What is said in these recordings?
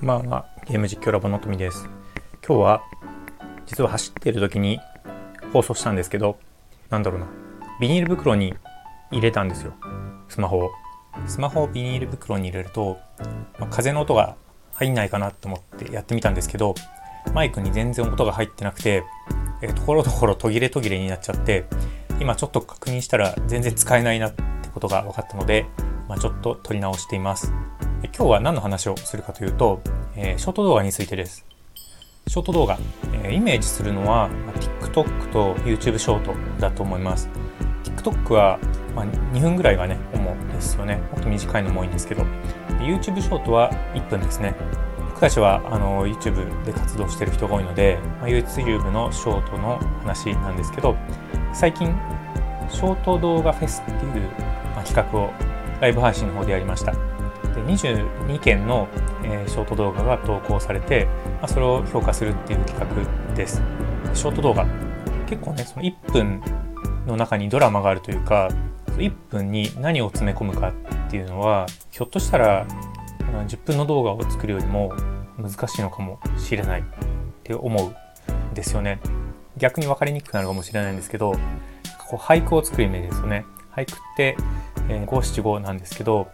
まあまあ、ゲーム実況ラボのとみです。今日は、実は走っている時に放送したんですけど、なんだろうな、ビニール袋に入れたんですよ。スマホを。スマホをビニール袋に入れると、まあ、風の音が入んないかなと思ってやってみたんですけど、マイクに全然音が入ってなくて、えー、ところどころ途切れ途切れになっちゃって、今ちょっと確認したら全然使えないなってことが分かったので、まあ、ちょっと撮り直しています。今日は何の話をするかというと、えー、ショート動画についてです。ショート動画、えー、イメージするのは、まあ、TikTok と YouTube ショートだと思います。TikTok は、まあ、2分ぐらいがね、主ですよね。もっと短いのも多いんですけど、YouTube ショートは1分ですね。僕たちはあの YouTube で活動してる人が多いので、まあ、YouTube のショートの話なんですけど、最近、ショート動画フェスっていう、まあ、企画をライブ配信の方でやりました。で22件の、えー、ショート動画が投稿されて、まあ、それを評価するっていう企画です。ショート動画結構ねその1分の中にドラマがあるというか1分に何を詰め込むかっていうのはひょっとしたら10分の動画を作るよりも難しいのかもしれないって思うんですよね。逆に分かりにくくなるかもしれないんですけどこう俳句を作るイメージですよね。俳句って五七五なんですけど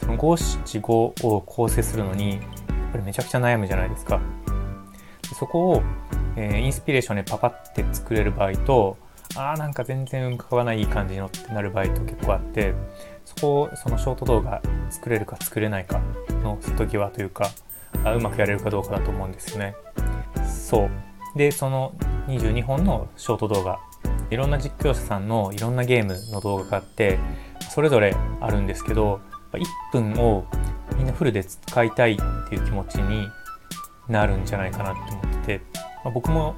その五七五を構成するのにやっぱりめちゃくちゃ悩むじゃないですか。そこを、えー、インスピレーションでパパって作れる場合とあーなんか全然浮かばないい感じのってなる場合と結構あってそこをそのショート動画作れるか作れないかの瀬戸際というかあうまくやれるかどうかだと思うんですよね。そうでその22本のショート動画いろんな実況者さんのいろんなゲームの動画があってそれぞれあるんですけど1分をみんなフルで使いたいっていう気持ちになるんじゃないかなって思ってて、まあ、僕も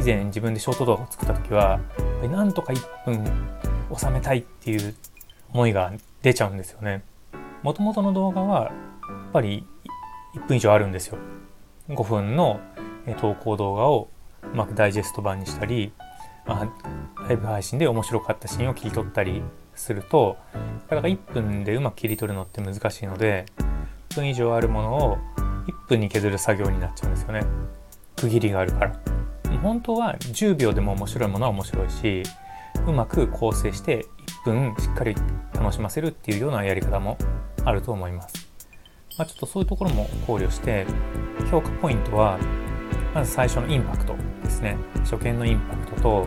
以前自分でショート動画を作った時はなんとか1分収めたいっていう思いが出ちゃうんですよね。もともとの動画はやっぱり1分以上あるんですよ。5分の投稿動画をうまくダイジェスト版にしたり、まあ、ライブ配信で面白かったシーンを切り取ったりするとだから1分でうまく切り取るのって難しいので1分以上あるものを1分に削る作業になっちゃうんですよね。区切りがあるから。本当は10秒でも面白いものは面白いしうまく構成して1分しっかり楽しませるっていうようなやり方もあると思います、まあ、ちょっとそういうところも考慮して評価ポイントはまず最初のインパクトですね。初見のインパクト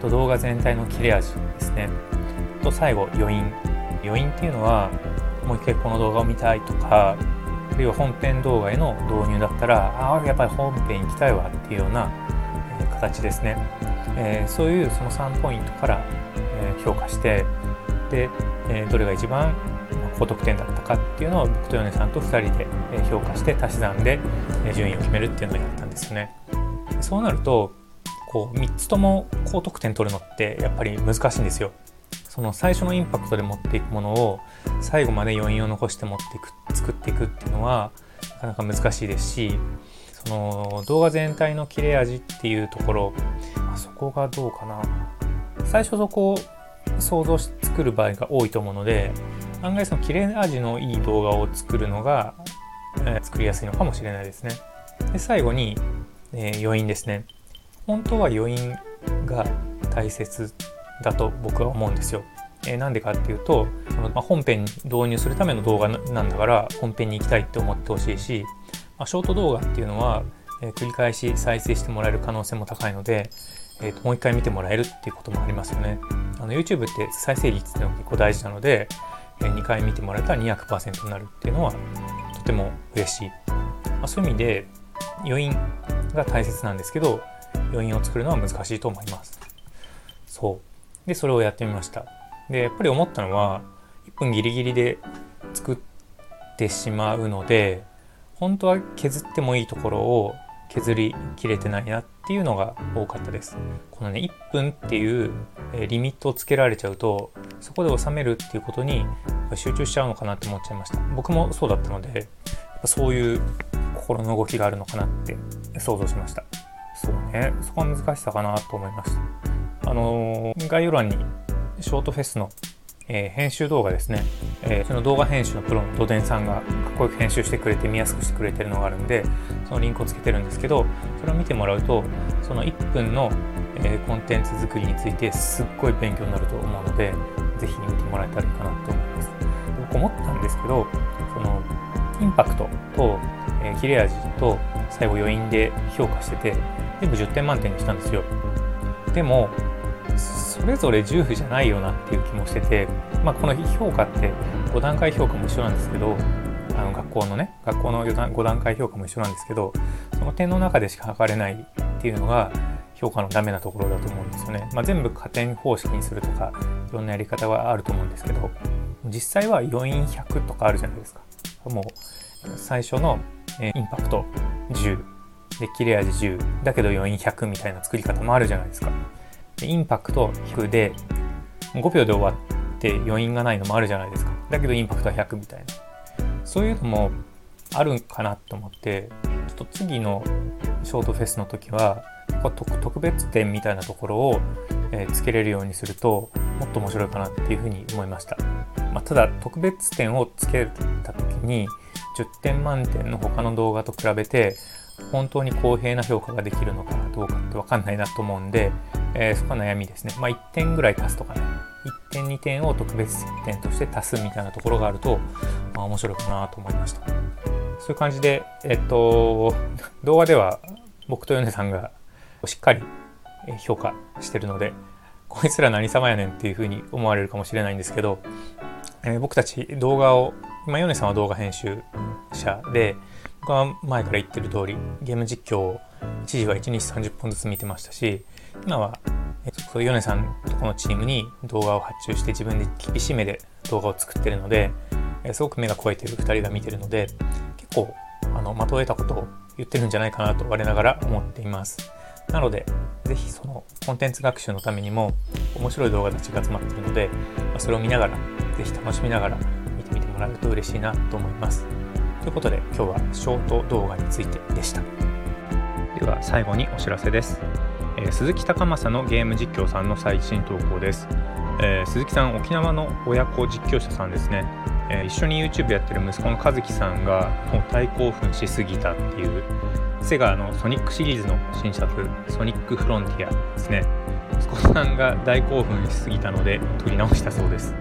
と動画全体の切れ味ですね。と最後余韻余韻っていうのはもう一回この動画を見たいとかあるいは本編動画への導入だったらああやっぱり本編行きたいわっていうような、形ですね、えー、そういうその3ポイントから、え評価してで、えどれが一番高得点だったかっていうのを僕と米さんと2人で評価して足し算で順位を決めるっていうのをやったんですよね。そうなるとこう3つとも高得点取るのってやっぱり難しいんですよ。その最初のインパクトで持っていくものを最後まで余韻を残して持っていく作っていくっていうのはなかなか難しいですしその動画全体の切れ味っていうところ、まあ、そこがどうかな。最初そこを想像して作る場合が多いと思うので案外その切れ味のいい動画を作るのが、えー、作りやすいのかもしれないですね。で最後に、えー、余韻ですね。本当は余韻が大切だと僕は思うんですよ。えー、なんでかっていうとその、まあ、本編導入するための動画なんだから本編に行きたいって思ってほしいし、まあ、ショート動画っていうのは、えー、繰り返し再生してもらえる可能性も高いので、えーと、もう一回見てもらえるっていうこともありますよね。YouTube って再生率っていうのが結構大事なので、えー、2回見てもらえたら200%になるっていうのはとても嬉しい。まあ、そういう意味で余韻が大切なんですけど余韻を作るのは難しいと思います。そう。で、それをやってみました。で、やっぱり思ったのは、1分ギリギリで作ってしまうので、本当は削ってもいいところを削りきれてないなっていうのが多かったです。このね、1分っていうリミットをつけられちゃうと、そこで収めるっていうことに集中しちゃうのかなって思っちゃいました。僕もそうだったので、そういう心の動きがあるのかなって想像しました。そうね、そこは難しさかなと思いました。あの概要欄にショートフェスのえー、編集動画ですね、えー、その動画編集のプロの土田さんがかっこよく編集してくれて見やすくしてくれてるのがあるんでそのリンクをつけてるんですけどそれを見てもらうとその1分の、えー、コンテンツ作りについてすっごい勉強になると思うので是非見てもらえたらいいかなと思います。僕思ったんですけどそのインパクトと、え切れ味と最後余韻で評価してて全部10点満点にしたんですよ。でもそれぞれ10じゃないよなっていう気もしてて、まあ、この評価って5段階評価も一緒なんですけどあの学校のね学校の5段階評価も一緒なんですけどその点の中でしか測れないっていうのが評価のダメなところだと思うんですよね。まあ、全部加点方式にするとかいろんなやり方はあると思うんですけど実際は余韻100とかあるじゃないですか。もう最初のインパクト10で切れ味10だけど余韻100みたいな作り方もあるじゃないですか。インパクト100で5秒で終わって余韻がないのもあるじゃないですか。だけどインパクトは100みたいな。そういうのもあるんかなと思ってちょっと次のショートフェスの時は特別点みたいなところを、え、つけれるようにするともっと面白いかなっていうふうに思いました。まあ、ただ特別点をつけた時に10点満点の他の動画と比べて本当に公平な評価ができるのかどうかって分かんないなと思うんで、えー、そこは悩みですね。まあ、1点ぐらい足すとかね1点2点を特別点として足すみたいなところがあると、まあ、面白いかなと思いました。そういう感じで、えっと、動画では僕とヨネさんがしっかり評価してるので、こいつら何様やねんっていうふうに思われるかもしれないんですけど、えー、僕たち動画を、今ヨネさんは動画編集者で、僕は前から言ってる通り、ゲーム実況を一時は1日30本ずつ見てましたし、今は、えー、ヨネさんとこのチームに動画を発注して自分で厳しめで動画を作ってるので、え、すごく目が肥えてる2人が見てるので、結構、あの、まとえたことを言ってるんじゃないかなと我ながら思っています。なので、ぜひそのコンテンツ学習のためにも面白い動画たちが集まってるので、まそれを見ながら、ぜひ楽しみながら見てみてもらうと嬉しいなと思います。ということで今日はショート動画についてでした。では最後にお知らせです。え、鈴木高政のゲーム実況さんの最新投稿です。えー、鈴木さん、沖縄の親子実況者さんですね。えー、一緒に YouTube やってる息子の和樹さんがもう大興奮しすぎたっていうセガのソニックシリーズの新作ソニックフロンティアですね。息子さんが大興奮しすぎたので撮り直したそうです。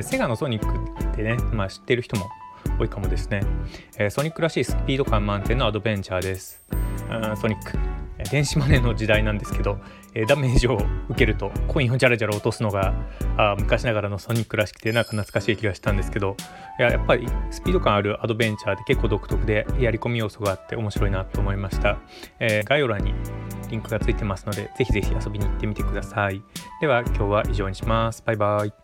セガのソニックってね、まあ、知ってる人も多いかもですね、えー、ソニックらしいスピード感満点のアドベンチャーです。ソニック。電子マネーの時代なんですけど、えダメージを受けるとコインをジャラジャラ落とすのがあ昔ながらのソニックらしくてなんか懐かしい気がしたんですけどいややっぱりスピード感あるアドベンチャーで結構独特でやり込み要素があって面白いなと思いました、えー、概要欄にリンクがついてますのでぜひぜひ遊びに行ってみてください。では今日は以上にします。バイバイ。